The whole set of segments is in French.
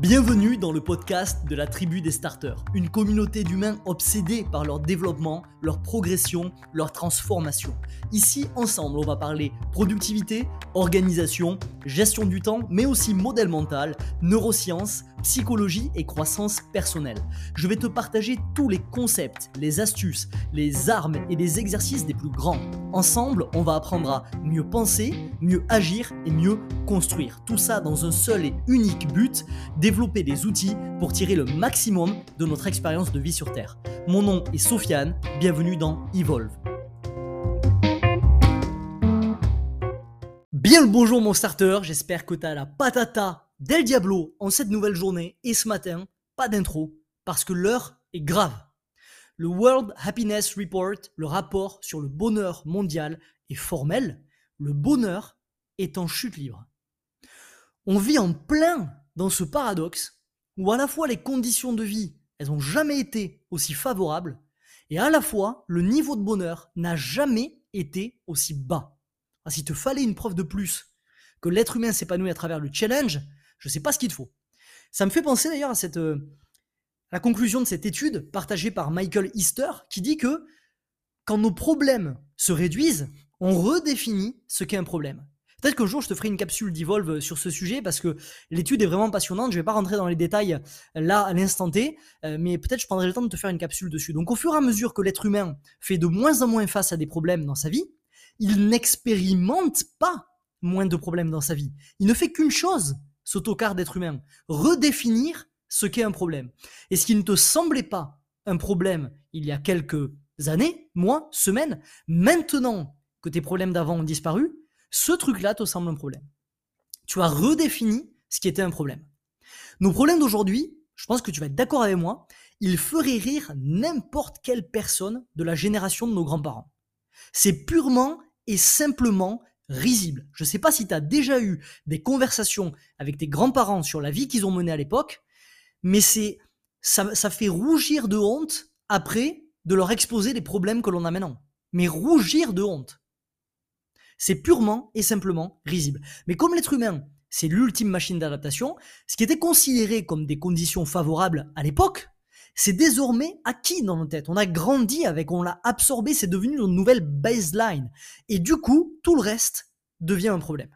Bienvenue dans le podcast de la tribu des starters, une communauté d'humains obsédés par leur développement, leur progression, leur transformation. Ici, ensemble, on va parler productivité, organisation, gestion du temps, mais aussi modèle mental, neurosciences, psychologie et croissance personnelle. Je vais te partager tous les concepts, les astuces, les armes et les exercices des plus grands. Ensemble, on va apprendre à mieux penser, mieux agir et mieux construire. Tout ça dans un seul et unique but, développer des outils pour tirer le maximum de notre expérience de vie sur Terre. Mon nom est Sofiane, bienvenue dans Evolve. Bien le bonjour mon starter, j'espère que tu as la patata Del Diablo en cette nouvelle journée et ce matin, pas d'intro parce que l'heure est grave. Le World Happiness Report, le rapport sur le bonheur mondial, est formel. Le bonheur est en chute libre. On vit en plein dans ce paradoxe où à la fois les conditions de vie, elles n'ont jamais été aussi favorables, et à la fois le niveau de bonheur n'a jamais été aussi bas. Ah, s'il te fallait une preuve de plus que l'être humain s'épanouit à travers le challenge, je ne sais pas ce qu'il te faut. Ça me fait penser d'ailleurs à cette euh, la conclusion de cette étude partagée par Michael Easter qui dit que quand nos problèmes se réduisent, on redéfinit ce qu'est un problème. Peut-être qu'un jour je te ferai une capsule d'Evolve sur ce sujet parce que l'étude est vraiment passionnante. Je ne vais pas rentrer dans les détails euh, là à l'instant T, euh, mais peut-être je prendrai le temps de te faire une capsule dessus. Donc au fur et à mesure que l'être humain fait de moins en moins face à des problèmes dans sa vie, il n'expérimente pas moins de problèmes dans sa vie. Il ne fait qu'une chose, s'autocar d'être humain, redéfinir ce qu'est un problème. Et ce qui ne te semblait pas un problème il y a quelques années, mois, semaines, maintenant que tes problèmes d'avant ont disparu, ce truc-là te semble un problème. Tu as redéfini ce qui était un problème. Nos problèmes d'aujourd'hui, je pense que tu vas être d'accord avec moi, ils feraient rire n'importe quelle personne de la génération de nos grands-parents. C'est purement et simplement risible. Je ne sais pas si tu as déjà eu des conversations avec tes grands-parents sur la vie qu'ils ont menée à l'époque, mais c'est ça, ça fait rougir de honte après de leur exposer les problèmes que l'on a maintenant. Mais rougir de honte. C'est purement et simplement risible. Mais comme l'être humain, c'est l'ultime machine d'adaptation, ce qui était considéré comme des conditions favorables à l'époque, c'est désormais acquis dans nos têtes. On a grandi avec, on l'a absorbé, c'est devenu une nouvelle baseline. Et du coup, tout le reste devient un problème.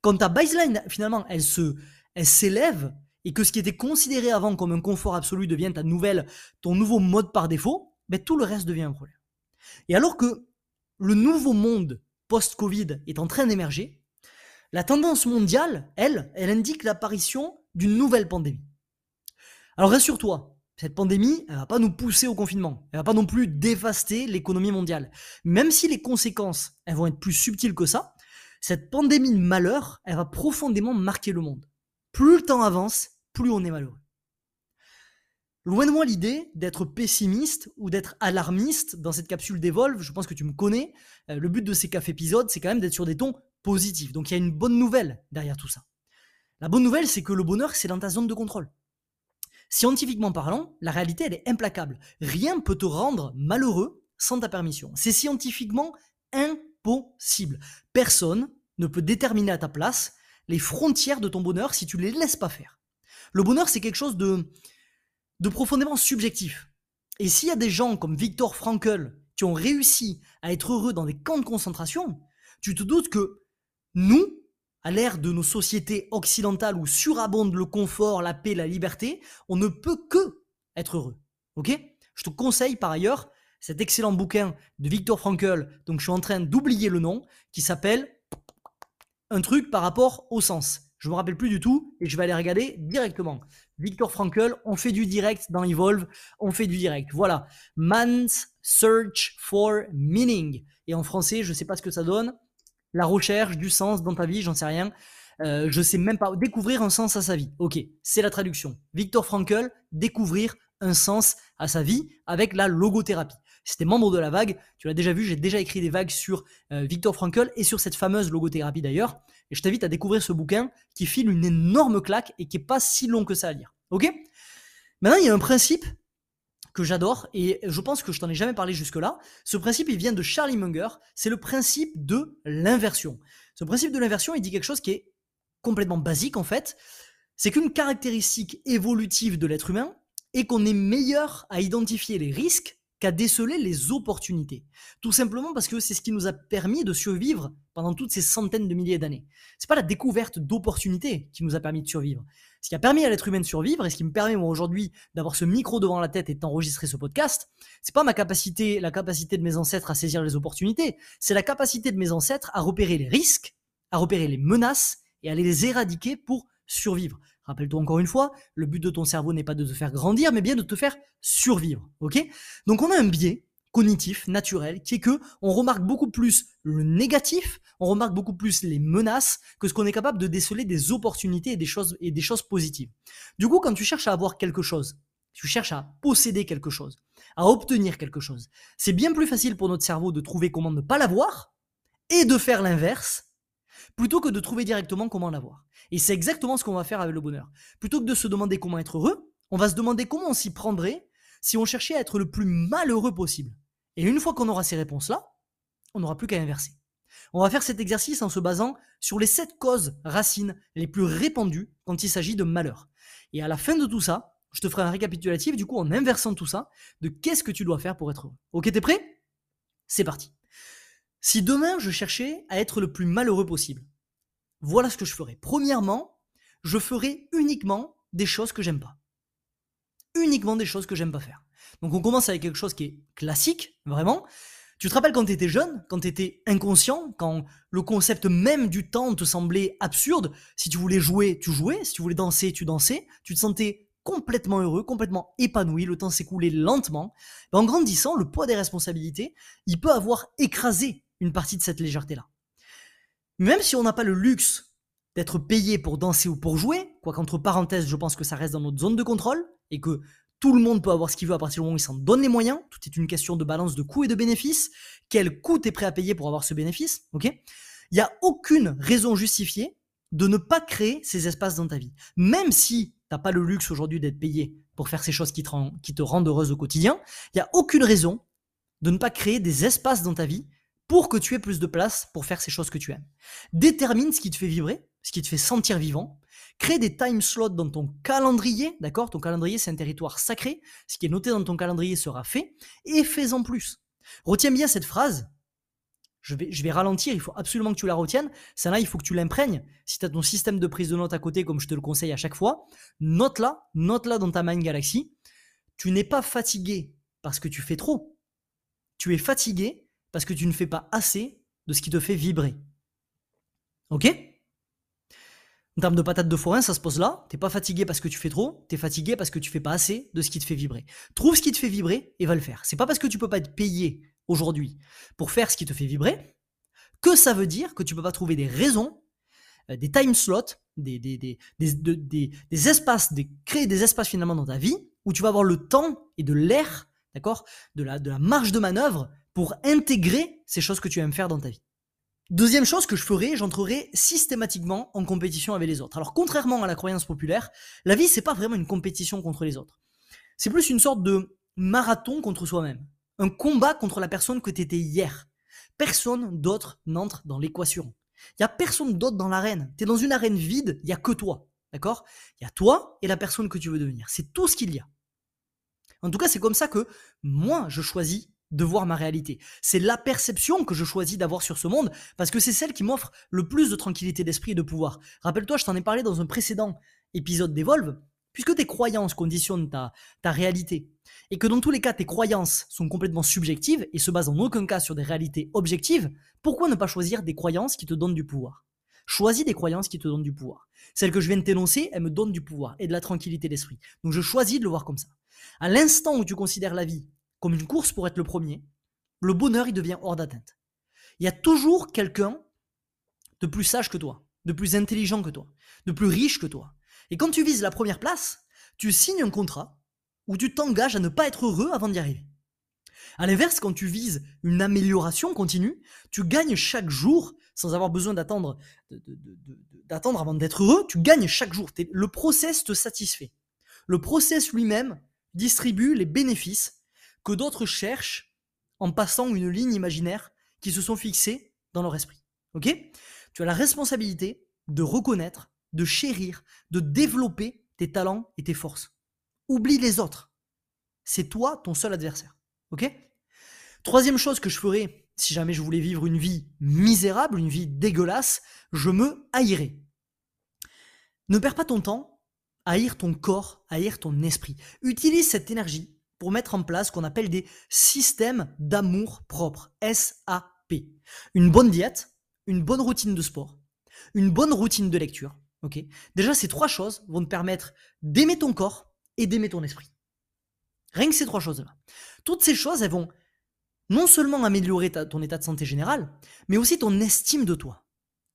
Quand ta baseline, finalement, elle se, elle s'élève et que ce qui était considéré avant comme un confort absolu devient ta nouvelle, ton nouveau mode par défaut, ben tout le reste devient un problème. Et alors que le nouveau monde post-Covid est en train d'émerger, la tendance mondiale, elle, elle indique l'apparition d'une nouvelle pandémie. Alors rassure-toi, cette pandémie, elle va pas nous pousser au confinement. Elle va pas non plus dévaster l'économie mondiale. Même si les conséquences, elles vont être plus subtiles que ça, cette pandémie de malheur, elle va profondément marquer le monde. Plus le temps avance, plus on est malheureux. Loin de moi l'idée d'être pessimiste ou d'être alarmiste dans cette capsule d'Evolve, je pense que tu me connais. Euh, le but de ces cafés épisodes, c'est quand même d'être sur des tons positifs. Donc il y a une bonne nouvelle derrière tout ça. La bonne nouvelle, c'est que le bonheur, c'est dans ta zone de contrôle. Scientifiquement parlant, la réalité, elle est implacable. Rien ne peut te rendre malheureux sans ta permission. C'est scientifiquement impossible. Personne ne peut déterminer à ta place les frontières de ton bonheur si tu ne les laisses pas faire. Le bonheur, c'est quelque chose de, de profondément subjectif. Et s'il y a des gens comme Viktor Frankl qui ont réussi à être heureux dans des camps de concentration, tu te doutes que nous, à l'ère de nos sociétés occidentales où surabonde le confort, la paix, la liberté, on ne peut que être heureux. Ok? Je te conseille par ailleurs cet excellent bouquin de Viktor Frankl, donc je suis en train d'oublier le nom, qui s'appelle Un truc par rapport au sens. Je me rappelle plus du tout et je vais aller regarder directement. Viktor Frankl, on fait du direct dans Evolve, on fait du direct. Voilà. Man's Search for Meaning. Et en français, je ne sais pas ce que ça donne la recherche du sens dans ta vie, j'en sais rien. Euh, je sais même pas. Découvrir un sens à sa vie. Ok, c'est la traduction. Victor Frankl, découvrir un sens à sa vie avec la logothérapie. C'était membre de la vague, tu l'as déjà vu, j'ai déjà écrit des vagues sur euh, Victor Frankl et sur cette fameuse logothérapie d'ailleurs. Et je t'invite à découvrir ce bouquin qui file une énorme claque et qui est pas si long que ça à lire. Ok? Maintenant, il y a un principe que j'adore et je pense que je t'en ai jamais parlé jusque-là. Ce principe, il vient de Charlie Munger. C'est le principe de l'inversion. Ce principe de l'inversion, il dit quelque chose qui est complètement basique en fait. c'est qu'une caractéristique évolutive de l'être humain est qu'on est meilleur à identifier les risques qu'à déceler les opportunités. Tout simplement parce que c'est ce qui nous a permis de survivre pendant toutes ces centaines de milliers d'années. C'est pas la découverte d'opportunités qui nous a permis de survivre. Ce qui a permis à l'être humain de survivre et ce qui me permet aujourd'hui d'avoir ce micro devant la tête et d'enregistrer ce podcast, c'est pas ma capacité, la capacité de mes ancêtres à saisir les opportunités, c'est la capacité de mes ancêtres à repérer les risques, à repérer les menaces et à les éradiquer pour survivre. Rappelle-toi encore une fois, le but de ton cerveau n'est pas de te faire grandir, mais bien de te faire survivre. Ok? Donc on a un biais cognitif, naturel, qui est que on remarque beaucoup plus le négatif, on remarque beaucoup plus les menaces que ce qu'on est capable de déceler des opportunités et des choses et des choses positives. Du coup, quand tu cherches à avoir quelque chose, tu cherches à posséder quelque chose, à obtenir quelque chose, c'est bien plus facile pour notre cerveau de trouver comment ne pas l'avoir et de faire l'inverse plutôt que de trouver directement comment l'avoir. Et c'est exactement ce qu'on va faire avec le bonheur. Plutôt que de se demander comment être heureux, on va se demander comment on s'y prendrait si on cherchait à être le plus malheureux possible. Et une fois qu'on aura ces réponses-là, on n'aura plus qu'à inverser. On va faire cet exercice en se basant sur les sept causes racines les plus répandues quand il s'agit de malheur. Et à la fin de tout ça, je te ferai un récapitulatif, du coup, en inversant tout ça, de qu'est-ce que tu dois faire pour être heureux. Ok, t'es prêt? C'est parti. Si demain je cherchais à être le plus malheureux possible, voilà ce que je ferais. Premièrement, je ferais uniquement des choses que j'aime pas. Uniquement des choses que j'aime pas faire. Donc on commence avec quelque chose qui est classique, vraiment. Tu te rappelles quand tu étais jeune, quand tu étais inconscient, quand le concept même du temps te semblait absurde, si tu voulais jouer, tu jouais, si tu voulais danser, tu dansais, tu te sentais complètement heureux, complètement épanoui, le temps s'écoulait lentement. En grandissant, le poids des responsabilités, il peut avoir écrasé une partie de cette légèreté-là. Même si on n'a pas le luxe d'être payé pour danser ou pour jouer, quoi qu'entre parenthèses, je pense que ça reste dans notre zone de contrôle et que tout le monde peut avoir ce qu'il veut à partir du moment où il s'en donne les moyens. Tout est une question de balance de coûts et de bénéfices. Quel coût tu es prêt à payer pour avoir ce bénéfice Ok? Il n'y a aucune raison justifiée de ne pas créer ces espaces dans ta vie. Même si tu n'as pas le luxe aujourd'hui d'être payé pour faire ces choses qui te, qui te rendent heureuse au quotidien, il n'y a aucune raison de ne pas créer des espaces dans ta vie pour que tu aies plus de place pour faire ces choses que tu aimes. Détermine ce qui te fait vibrer, ce qui te fait sentir vivant. Crée des time slots dans ton calendrier, d'accord? Ton calendrier, c'est un territoire sacré. Ce qui est noté dans ton calendrier sera fait. Et fais-en plus. Retiens bien cette phrase. Je vais, je vais ralentir, il faut absolument que tu la retiennes. Celle-là, il faut que tu l'imprègnes. Si tu as ton système de prise de notes à côté, comme je te le conseille à chaque fois, note-la, note-la dans ta Mind Galaxy. Tu n'es pas fatigué parce que tu fais trop. Tu es fatigué parce que tu ne fais pas assez de ce qui te fait vibrer. Ok? En termes de patate de forain, ça se pose là. T'es pas fatigué parce que tu fais trop, t'es fatigué parce que tu fais pas assez de ce qui te fait vibrer. Trouve ce qui te fait vibrer et va le faire. C'est pas parce que tu peux pas être payé aujourd'hui pour faire ce qui te fait vibrer que ça veut dire que tu peux pas trouver des raisons, euh, des time slots, des, des, des, des, espaces, créer des espaces finalement dans ta vie où tu vas avoir le temps et de l'air, d'accord, de la, de la marge de manœuvre pour intégrer ces choses que tu aimes faire dans ta vie. Deuxième chose que je ferai, j'entrerai systématiquement en compétition avec les autres. Alors contrairement à la croyance populaire, la vie c'est pas vraiment une compétition contre les autres. C'est plus une sorte de marathon contre soi-même, un combat contre la personne que tu étais hier. Personne d'autre n'entre dans l'équation. Il y a personne d'autre dans l'arène. Tu es dans une arène vide, il y a que toi. D'accord? Il y a toi et la personne que tu veux devenir. C'est tout ce qu'il y a. En tout cas, c'est comme ça que moi, je choisis de voir ma réalité. C'est la perception que je choisis d'avoir sur ce monde parce que c'est celle qui m'offre le plus de tranquillité d'esprit et de pouvoir. Rappelle-toi, je t'en ai parlé dans un précédent épisode d'Evolve, puisque tes croyances conditionnent ta, ta réalité et que dans tous les cas tes croyances sont complètement subjectives et se basent en aucun cas sur des réalités objectives, pourquoi ne pas choisir des croyances qui te donnent du pouvoir? Choisis des croyances qui te donnent du pouvoir. Celles que je viens de t'énoncer, elles me donnent du pouvoir et de la tranquillité d'esprit. Donc je choisis de le voir comme ça. À l'instant où tu considères la vie comme une course pour être le premier, le bonheur, il devient hors d'atteinte. Il y a toujours quelqu'un de plus sage que toi, de plus intelligent que toi, de plus riche que toi. Et quand tu vises la première place, tu signes un contrat où tu t'engages à ne pas être heureux avant d'y arriver. À l'inverse, quand tu vises une amélioration continue, tu gagnes chaque jour sans avoir besoin d'attendre, d'attendre avant d'être heureux. Tu gagnes chaque jour. Le process te satisfait. Le process lui-même distribue les bénéfices que d'autres cherchent en passant une ligne imaginaire qui se sont fixées dans leur esprit. Ok? Tu as la responsabilité de reconnaître de chérir, de développer tes talents et tes forces. Oublie les autres. C'est toi ton seul adversaire. Ok? Troisième chose que je ferais si jamais je voulais vivre une vie misérable, une vie dégueulasse, je me haïrais. Ne perds pas ton temps à haïr ton corps, à haïr ton esprit. Utilise cette énergie pour mettre en place ce qu'on appelle des systèmes d'amour propre, SAP. Une bonne diète, une bonne routine de sport, une bonne routine de lecture. Ok? Déjà, ces trois choses vont te permettre d'aimer ton corps et d'aimer ton esprit. Rien que ces trois choses-là. Toutes ces choses, elles vont non seulement améliorer ton état de santé général, mais aussi ton estime de toi.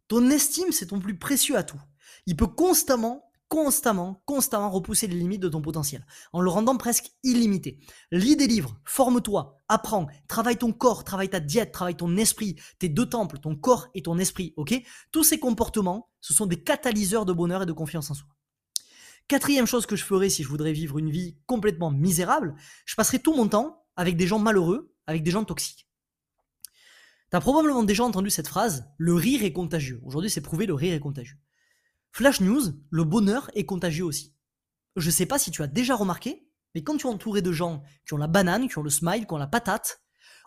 Ton estime, c'est ton plus précieux atout. Il peut constamment, constamment, constamment repousser les limites de ton potentiel, en le rendant presque illimité. Lis des livres, forme-toi, apprends, travaille ton corps, travaille ta diète, travaille ton esprit, tes deux temples, ton corps et ton esprit, ok? Tous ces comportements, ce sont des catalyseurs de bonheur et de confiance en soi. Quatrième chose que je ferais si je voudrais vivre une vie complètement misérable, je passerai tout mon temps avec des gens malheureux avec des gens toxiques. T'as probablement déjà entendu cette phrase, le rire est contagieux. Aujourd'hui, c'est prouvé, le rire est contagieux. Flash news, le bonheur est contagieux aussi. Je sais pas si tu as déjà remarqué, mais quand tu es entouré de gens qui ont la banane, qui ont le smile, qui ont la patate,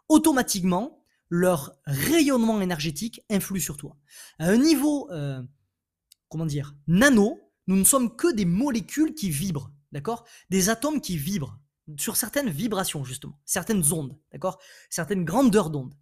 automatiquement, leur rayonnement énergétique influe sur toi. À un niveau, euh, comment dire, nano, nous ne sommes que des molécules qui vibrent, d'accord? Des atomes qui vibrent sur certaines vibrations, justement, certaines ondes, d'accord? Certaines grandeurs d'ondes.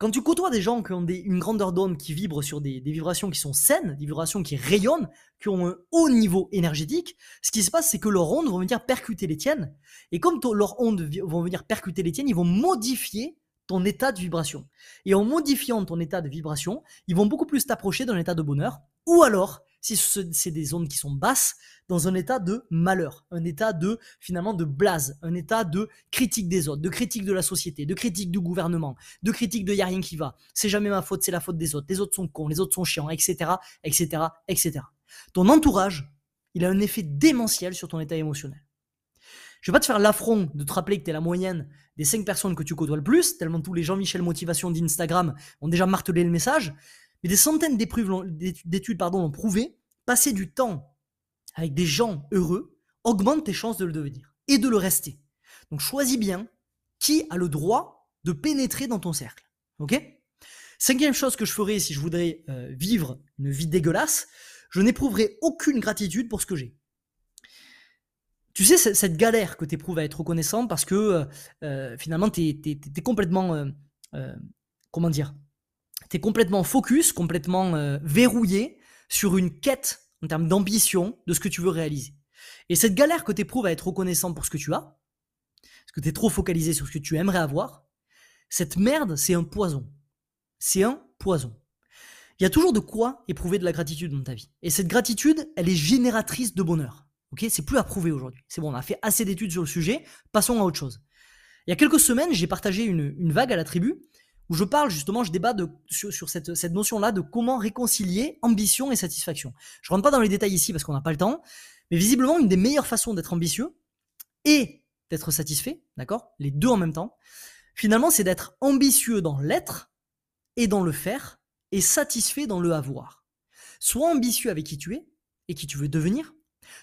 Quand tu côtoies des gens qui ont une grandeur d'onde qui vibre sur des, vibrations qui sont saines, des vibrations qui rayonnent, qui ont un haut niveau énergétique, ce qui se passe, c'est que leurs ondes vont venir percuter les tiennes. Et comme leurs ondes vont venir percuter les tiennes, ils vont modifier ton état de vibration. Et en modifiant ton état de vibration, ils vont beaucoup plus t'approcher d'un état de bonheur. Ou alors, si c'est des ondes qui sont basses, dans un état de malheur, un état de finalement de blase, un état de critique des autres, de critique de la société, de critique du gouvernement, de critique de y a rien qui va, c'est jamais ma faute, c'est la faute des autres, les autres sont cons, les autres sont chiants, etc., etc., etc. Ton entourage, il a un effet démentiel sur ton état émotionnel. Je vais pas te faire l'affront de te rappeler que tu es la moyenne des 5 personnes que tu côtoies le plus, tellement tous les Jean-Michel Motivation d'Instagram ont déjà martelé le message. Mais des centaines d'études l'ont prouvé, passer du temps avec des gens heureux augmente tes chances de le devenir et de le rester. Donc choisis bien qui a le droit de pénétrer dans ton cercle. Ok? Cinquième chose que je ferais si je voudrais euh, vivre une vie dégueulasse, je n'éprouverai aucune gratitude pour ce que j'ai. Tu sais, cette galère que tu éprouves à être reconnaissant parce que euh, euh, finalement, tu es, complètement. comment dire? Tu es complètement focus, complètement euh, verrouillé sur une quête en termes d'ambition de ce que tu veux réaliser. Et cette galère que tu éprouves à être reconnaissant pour ce que tu as, parce que tu es trop focalisé sur ce que tu aimerais avoir, cette merde, c'est un poison. C'est un poison. Il y a toujours de quoi éprouver de la gratitude dans ta vie. Et cette gratitude, elle est génératrice de bonheur. Ok, c'est plus à prouver aujourd'hui. C'est bon, on a fait assez d'études sur le sujet. Passons à autre chose. Il y a quelques semaines, j'ai partagé une, une, vague à la tribu où je parle justement, je débat de, sur, cette, cette notion-là de comment réconcilier ambition et satisfaction. Je rentre pas dans les détails ici parce qu'on n'a pas le temps, mais visiblement, une des meilleures façons d'être ambitieux et d'être satisfait, d'accord Les deux en même temps, finalement, c'est d'être ambitieux dans l'être et dans le faire et satisfait dans le avoir. Sois ambitieux avec qui tu es et qui tu veux devenir,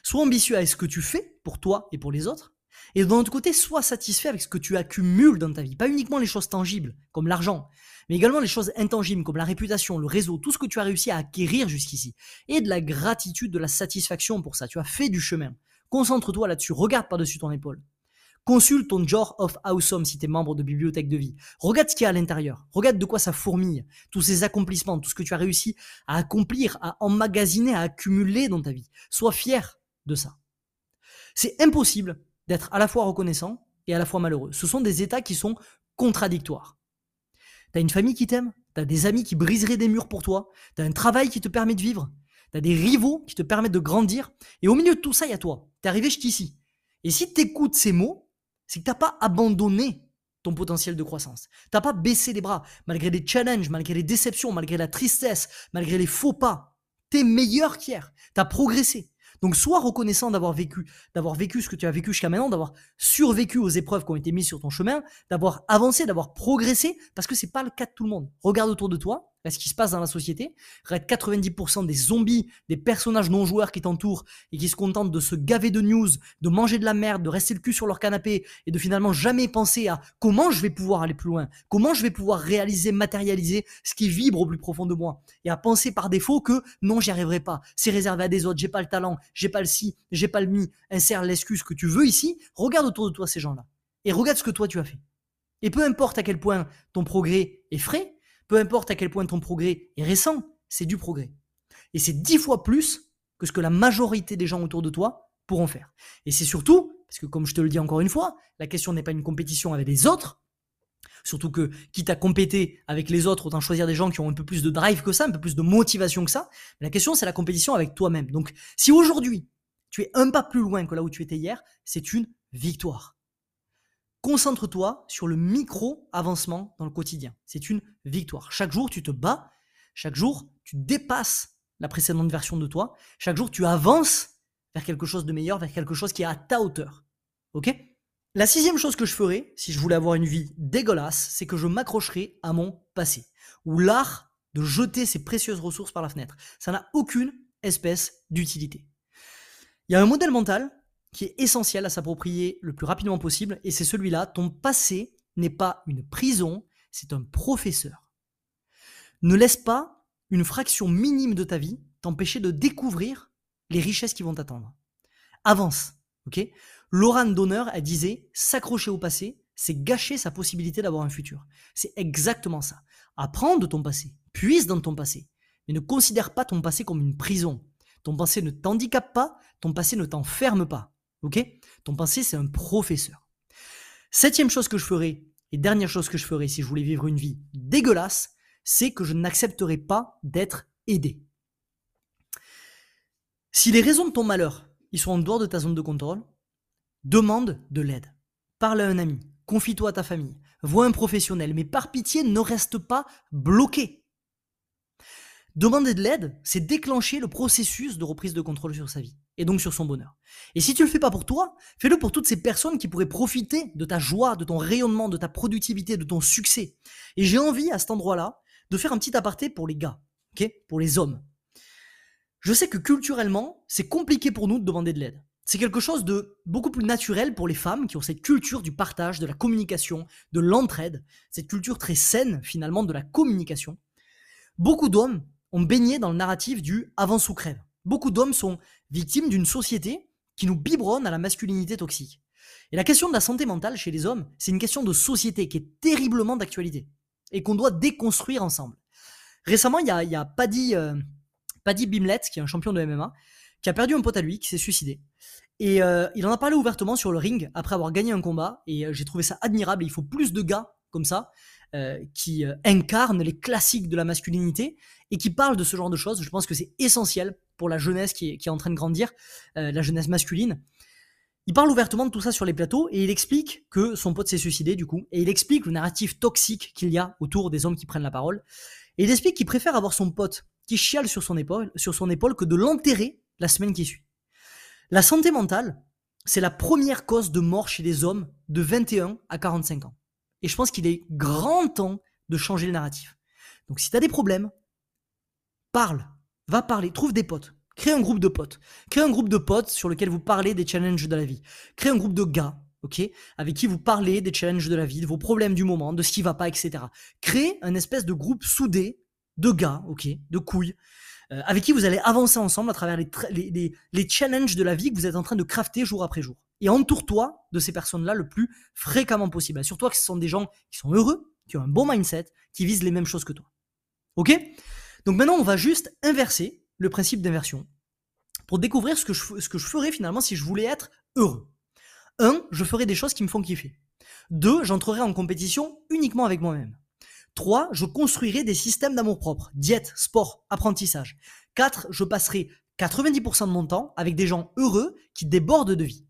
sois ambitieux avec ce que tu fais pour toi et pour les autres, et d'un autre côté, sois satisfait avec ce que tu accumules dans ta vie. Pas uniquement les choses tangibles, comme l'argent, mais également les choses intangibles, comme la réputation, le réseau, tout ce que tu as réussi à acquérir jusqu'ici. Et de la gratitude, de la satisfaction pour ça. Tu as fait du chemin. Concentre-toi là-dessus. Regarde par-dessus ton épaule. Consulte ton Jar of Awesome si tu es membre de Bibliothèque de Vie. Regarde ce qu'il y a à l'intérieur. Regarde de quoi ça fourmille. Tous ces accomplissements, tout ce que tu as réussi à accomplir, à emmagasiner, à accumuler dans ta vie. Sois fier de ça. C'est impossible d'être à la fois reconnaissant et à la fois malheureux. Ce sont des états qui sont contradictoires. T'as une famille qui t'aime, t'as des amis qui briseraient des murs pour toi, t'as un travail qui te permet de vivre, t'as des rivaux qui te permettent de grandir, et au milieu de tout ça, il y a toi. T'es arrivé jusqu'ici. Et si t'écoutes ces mots, c'est que t'as pas abandonné ton potentiel de croissance. T'as pas baissé les bras, malgré les challenges, malgré les déceptions, malgré la tristesse, malgré les faux pas. T'es meilleur qu'hier. T'as progressé. Donc sois reconnaissant d'avoir vécu, d'avoir vécu ce que tu as vécu jusqu'à maintenant, d'avoir survécu aux épreuves qui ont été mises sur ton chemin, d'avoir avancé, d'avoir progressé, parce que c'est pas le cas de tout le monde. Regarde autour de toi, à ce qui se passe dans la société. Regarde 90% des zombies, des personnages non joueurs qui t'entourent et qui se contentent de se gaver de news, de manger de la merde, de rester le cul sur leur canapé et de finalement jamais penser à comment je vais pouvoir aller plus loin, comment je vais pouvoir réaliser, matérialiser ce qui vibre au plus profond de moi et à penser par défaut que non, j'y arriverai pas, c'est réservé à des autres, j'ai pas le talent, j'ai pas le si, j'ai pas le mi, insère l'excuse que tu veux ici, regarde autour de toi ces gens-là et regarde ce que toi tu as fait. Et peu importe à quel point ton progrès est frais, peu importe à quel point ton progrès est récent, c'est du progrès. Et c'est dix fois plus que ce que la majorité des gens autour de toi pourront faire. Et c'est surtout, parce que comme je te le dis encore une fois, la question n'est pas une compétition avec les autres, surtout que quitte à compéter avec les autres, autant choisir des gens qui ont un peu plus de drive que ça, un peu plus de motivation que ça. La question, c'est la compétition avec toi-même. Donc, si aujourd'hui, tu es un pas plus loin que là où tu étais hier, c'est une victoire. Concentre-toi sur le micro-avancement dans le quotidien. C'est une victoire. Chaque jour, tu te bats. Chaque jour, tu dépasses la précédente version de toi. Chaque jour, tu avances vers quelque chose de meilleur, vers quelque chose qui est à ta hauteur. Ok? La sixième chose que je ferais, si je voulais avoir une vie dégueulasse, c'est que je m'accrocherais à mon passé. Ou l'art de jeter ces précieuses ressources par la fenêtre. Ça n'a aucune espèce d'utilité. Il y a un modèle mental qui est essentiel à s'approprier le plus rapidement possible, et c'est celui-là, ton passé n'est pas une prison, c'est un professeur. Ne laisse pas une fraction minime de ta vie t'empêcher de découvrir les richesses qui vont t'attendre. Avance, ok? Donner, disait, s'accrocher au passé, c'est gâcher sa possibilité d'avoir un futur. C'est exactement ça. Apprends de ton passé, puise dans ton passé, mais ne considère pas ton passé comme une prison. Ton passé ne t'handicape pas, ton passé ne t'enferme pas. Ok? Ton passé, c'est un professeur. Septième chose que je ferai, et dernière chose que je ferai si je voulais vivre une vie dégueulasse, c'est que je n'accepterai pas d'être aidé. Si les raisons de ton malheur, ils sont en dehors de ta zone de contrôle, demande de l'aide. Parle à un ami, confie-toi à ta famille, vois un professionnel, mais par pitié, ne reste pas bloqué. Demander de l'aide, c'est déclencher le processus de reprise de contrôle sur sa vie et donc sur son bonheur. Et si tu le fais pas pour toi, fais-le pour toutes ces personnes qui pourraient profiter de ta joie, de ton rayonnement, de ta productivité, de ton succès. Et j'ai envie à cet endroit-là de faire un petit aparté pour les gars, ok, pour les hommes. Je sais que culturellement, c'est compliqué pour nous de demander de l'aide. C'est quelque chose de beaucoup plus naturel pour les femmes qui ont cette culture du partage, de la communication, de l'entraide, cette culture très saine finalement de la communication. Beaucoup d'hommes ont baigné dans le narratif du avance ou crève. Beaucoup d'hommes sont victimes d'une société qui nous biberonne à la masculinité toxique. Et la question de la santé mentale chez les hommes, c'est une question de société qui est terriblement d'actualité et qu'on doit déconstruire ensemble. Récemment, il y a, Paddy, euh, Paddy Bimlet, qui est un champion de MMA, qui a perdu un pote à lui, qui s'est suicidé. Et euh, il en a parlé ouvertement sur le ring après avoir gagné un combat. Et euh, j'ai trouvé ça admirable. il faut plus de gars comme ça euh, qui euh, incarne les classiques de la masculinité et qui parle de ce genre de choses. Je pense que c'est essentiel pour la jeunesse qui est, en train de grandir, euh, la jeunesse masculine. Il parle ouvertement de tout ça sur les plateaux et il explique que son pote s'est suicidé du coup et il explique le narratif toxique qu'il y a autour des hommes qui prennent la parole et il explique qu'il préfère avoir son pote qui chiale sur son épaule, sur son épaule que de l'enterrer la semaine qui suit. La santé mentale, c'est la première cause de mort chez les hommes de 21 à 45 ans. Et je pense qu'il est grand temps de changer le narratif. Donc si tu as des problèmes, parle, va parler, trouve des potes. Crée un groupe de potes. Crée un groupe de potes sur lequel vous parlez des challenges de la vie. Crée un groupe de gars, ok, avec qui vous parlez des challenges de la vie, de vos problèmes du moment, de ce qui va pas, etc. Crée un espèce de groupe soudé de gars, ok, de couilles, euh, avec qui vous allez avancer ensemble à travers les, les, les challenges de la vie que vous êtes en train de crafter jour après jour et entoure-toi de ces personnes-là le plus fréquemment possible. Assure-toi que ce sont des gens qui sont heureux, qui ont un bon mindset, qui visent les mêmes choses que toi. Ok? Donc maintenant, on va juste inverser le principe d'inversion pour découvrir ce que, je, ce que je ferais finalement si je voulais être heureux. Un, je ferais des choses qui me font kiffer. Deux, j'entrerai en compétition uniquement avec moi-même. Trois, je construirai des systèmes d'amour propre, diète, sport, apprentissage. Quatre, je passerai 90% de mon temps avec des gens heureux qui débordent de vie.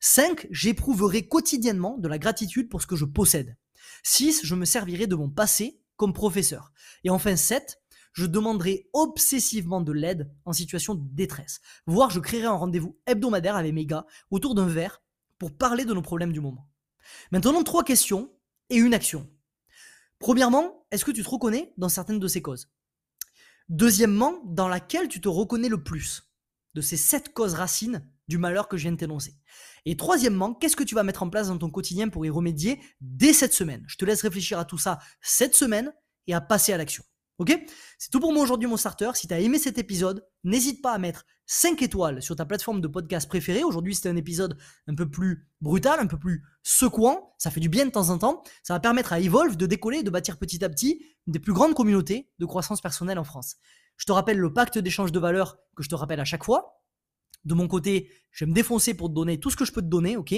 5. J'éprouverai quotidiennement de la gratitude pour ce que je possède. 6. Je me servirai de mon passé comme professeur. Et enfin 7. Je demanderai obsessivement de l'aide en situation de détresse. Voire je créerai un rendez-vous hebdomadaire avec mes gars autour d'un verre pour parler de nos problèmes du moment. Maintenant, trois questions et une action. Premièrement, est-ce que tu te reconnais dans certaines de ces causes? Deuxièmement, dans laquelle tu te reconnais le plus de ces sept causes racines du malheur que je viens de t'énoncer? Et troisièmement, qu'est-ce que tu vas mettre en place dans ton quotidien pour y remédier dès cette semaine? Je te laisse réfléchir à tout ça cette semaine et à passer à l'action. Ok? C'est tout pour moi aujourd'hui mon starter. Si tu as aimé cet épisode, n'hésite pas à mettre 5 étoiles sur ta plateforme de podcast préférée. Aujourd'hui c'était un épisode un peu plus brutal, un peu plus secouant. Ça fait du bien de temps en temps. Ça va permettre à Evolve de décoller et de bâtir petit à petit une des plus grandes communautés de croissance personnelle en France. Je te rappelle le pacte d'échange de valeur que je te rappelle à chaque fois. De mon côté, je vais me défoncer pour te donner tout ce que je peux te donner, ok?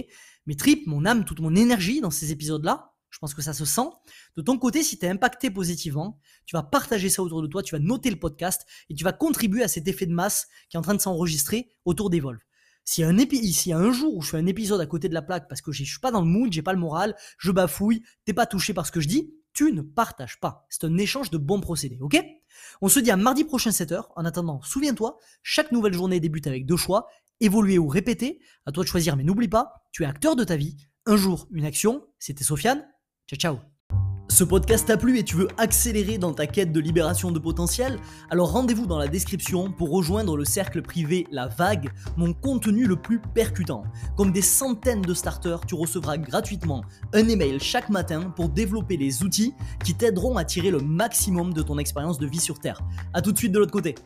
Mes tripes, mon âme, toute mon énergie dans ces épisodes-là. Je pense que ça se sent. De ton côté, si tu es impacté positivement, tu vas partager ça autour de toi, tu vas noter le podcast et tu vas contribuer à cet effet de masse qui est en train de s'enregistrer autour d'Evolve. S'il y, a un y a un jour où je fais un épisode à côté de la plaque parce que je suis pas dans le mood, j'ai pas le moral, je bafouille, t'es pas touché par ce que je dis, tu ne partages pas. C'est un échange de bons procédés, ok? On se dit à mardi prochain 7h. En attendant, souviens-toi, chaque nouvelle journée débute avec deux choix, évoluer ou répéter. À toi de choisir, mais n'oublie pas, tu es acteur de ta vie. Un jour, une action. C'était Sofiane. Ciao, ciao. Ce podcast t'a plu et tu veux accélérer dans ta quête de libération de potentiel? Alors rendez-vous dans la description pour rejoindre le cercle privé La Vague, mon contenu le plus percutant. Comme des centaines de starters, tu recevras gratuitement un email chaque matin pour développer les outils qui t'aideront à tirer le maximum de ton expérience de vie sur Terre. A tout de suite de l'autre côté.